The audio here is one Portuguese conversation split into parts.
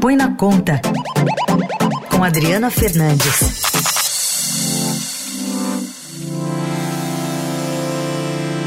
Põe na Conta, com Adriana Fernandes.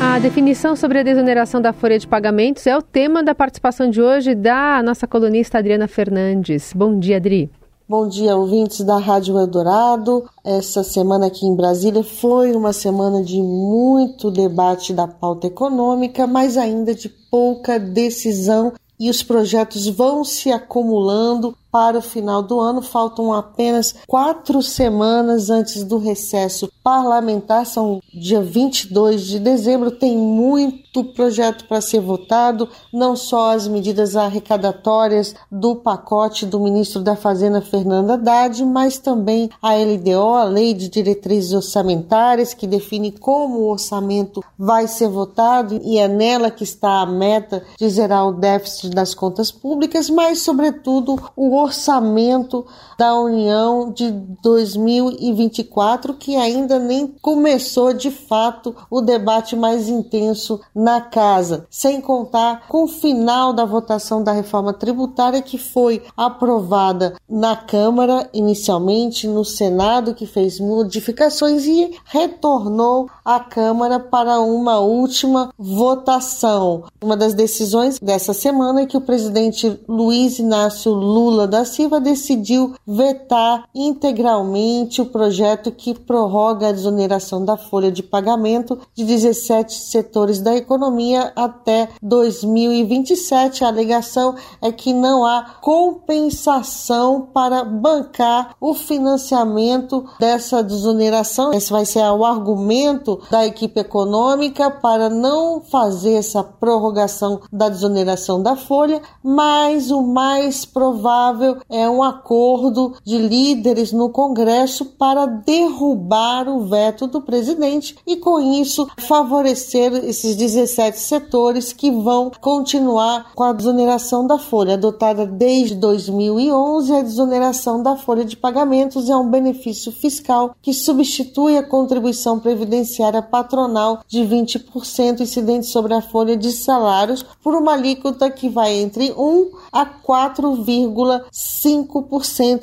A definição sobre a desoneração da folha de pagamentos é o tema da participação de hoje da nossa colunista Adriana Fernandes. Bom dia, Adri. Bom dia, ouvintes da Rádio Eldorado. Essa semana aqui em Brasília foi uma semana de muito debate da pauta econômica, mas ainda de pouca decisão e os projetos vão se acumulando para o final do ano. Faltam apenas quatro semanas antes do recesso parlamentar, são dia 22 de dezembro. Tem muito projeto para ser votado, não só as medidas arrecadatórias do pacote do ministro da Fazenda, Fernando Haddad, mas também a LDO, a Lei de Diretrizes Orçamentárias, que define como o orçamento vai ser votado e é nela que está a meta de zerar o déficit das contas públicas, mas, sobretudo, o orçamento da União de 2024, que ainda nem começou de fato o debate mais intenso na casa, sem contar com o final da votação da reforma tributária que foi aprovada na Câmara inicialmente, no Senado que fez modificações e retornou à Câmara para uma última votação. Uma das decisões dessa semana é que o presidente Luiz Inácio Lula da Silva decidiu vetar integralmente o projeto que prorroga a desoneração da folha de pagamento de 17 setores da economia até 2027. A alegação é que não há compensação para bancar o financiamento dessa desoneração. Esse vai ser o argumento da equipe econômica para não fazer essa prorrogação da desoneração da folha, mas o mais provável é um acordo de líderes no Congresso para derrubar o veto do presidente e, com isso, favorecer esses 17 setores que vão continuar com a desoneração da folha. Adotada desde 2011, a desoneração da folha de pagamentos é um benefício fiscal que substitui a contribuição previdenciária patronal de 20% incidente sobre a folha de salários por uma alíquota que vai entre 1 a 4,5%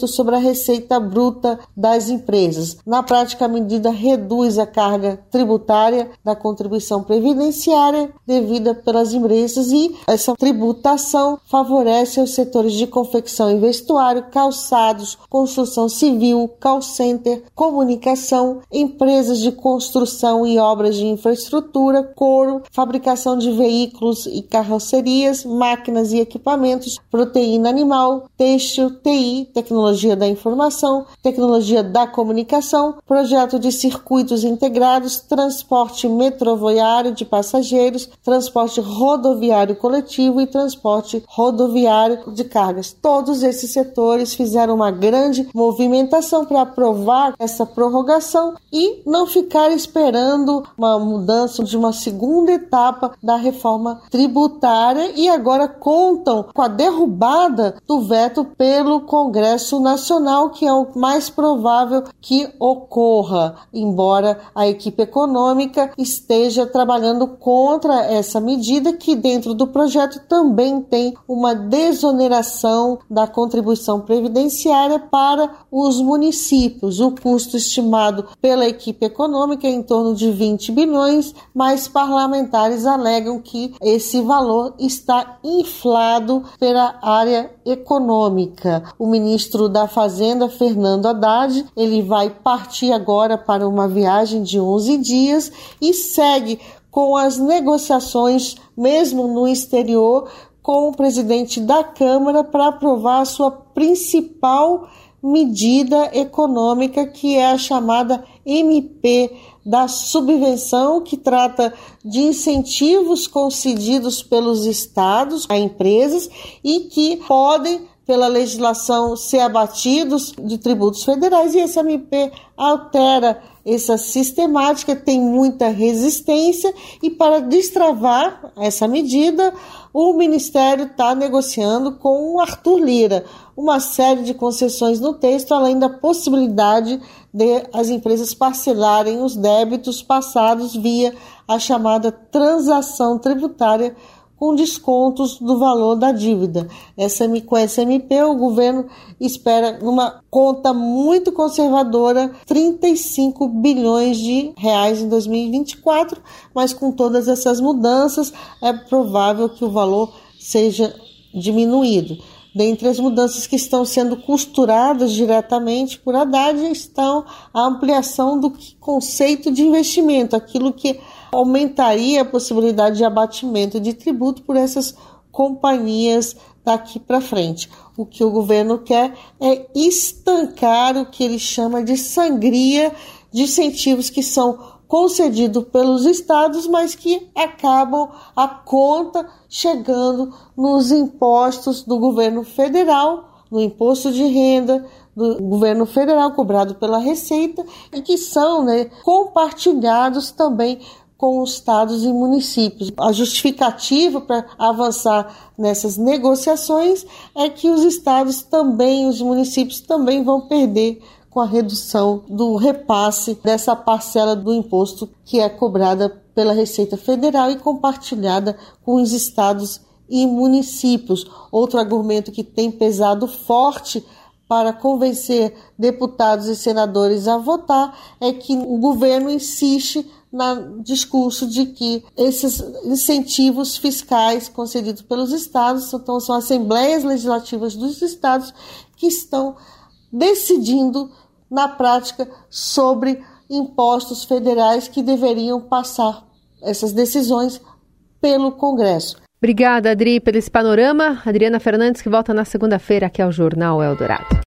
sobre a receita bruta das empresas. Na prática, a medida reduz a carga tributária da contribuição previdenciária devida pelas empresas e essa tributação favorece os setores de confecção e vestuário, calçados, construção civil, call center, comunicação, empresas de construção e obras de infraestrutura, couro, fabricação de veículos e carrocerias, máquinas e equipamentos, proteína animal, têxtil, TI, tecnologia da informação, tecnologia da comunicação, projeto de circuitos integrados, transporte metroviário de passageiros, transporte rodoviário coletivo e transporte rodoviário de cargas. Todos esses setores fizeram uma grande movimentação para aprovar essa prorrogação e não ficar esperando uma mudança de uma segunda etapa da reforma tributária e agora contam com a derrubada do veto pelo Congresso Nacional, que é o mais provável que ocorra, embora a equipe econômica esteja trabalhando contra essa medida, que dentro do projeto também tem uma desoneração da contribuição previdenciária para os municípios. O custo estimado pela equipe econômica é em torno de 20 bilhões, mas parlamentares alegam que esse valor está inflado pela área econômica. O ministro da Fazenda, Fernando Haddad, ele vai partir agora para uma viagem de 11 dias e segue com as negociações, mesmo no exterior, com o presidente da Câmara para aprovar a sua principal medida econômica, que é a chamada MP da subvenção, que trata de incentivos concedidos pelos estados a empresas e que podem pela legislação ser abatidos de tributos federais e esse MP altera essa sistemática, tem muita resistência e para destravar essa medida, o Ministério está negociando com o Arthur Lira. Uma série de concessões no texto, além da possibilidade de as empresas parcelarem os débitos passados via a chamada transação tributária com descontos do valor da dívida. SM, com a SMP, o governo espera uma conta muito conservadora, 35 bilhões de reais em 2024, mas com todas essas mudanças é provável que o valor seja diminuído. Dentre as mudanças que estão sendo costuradas diretamente por Haddad estão a ampliação do conceito de investimento, aquilo que aumentaria a possibilidade de abatimento de tributo por essas companhias daqui para frente. O que o governo quer é estancar o que ele chama de sangria de incentivos que são concedidos pelos estados, mas que acabam a conta chegando nos impostos do governo federal, no imposto de renda do governo federal cobrado pela Receita e que são né, compartilhados também com os estados e municípios. A justificativa para avançar nessas negociações é que os estados também, os municípios também vão perder com a redução do repasse dessa parcela do imposto que é cobrada pela Receita Federal e compartilhada com os estados e municípios. Outro argumento que tem pesado forte para convencer deputados e senadores a votar é que o governo insiste no discurso de que esses incentivos fiscais concedidos pelos estados então, são assembleias legislativas dos estados que estão decidindo na prática sobre impostos federais que deveriam passar essas decisões pelo Congresso. Obrigada, Adri, pelo esse panorama. Adriana Fernandes, que volta na segunda-feira aqui ao Jornal Eldorado.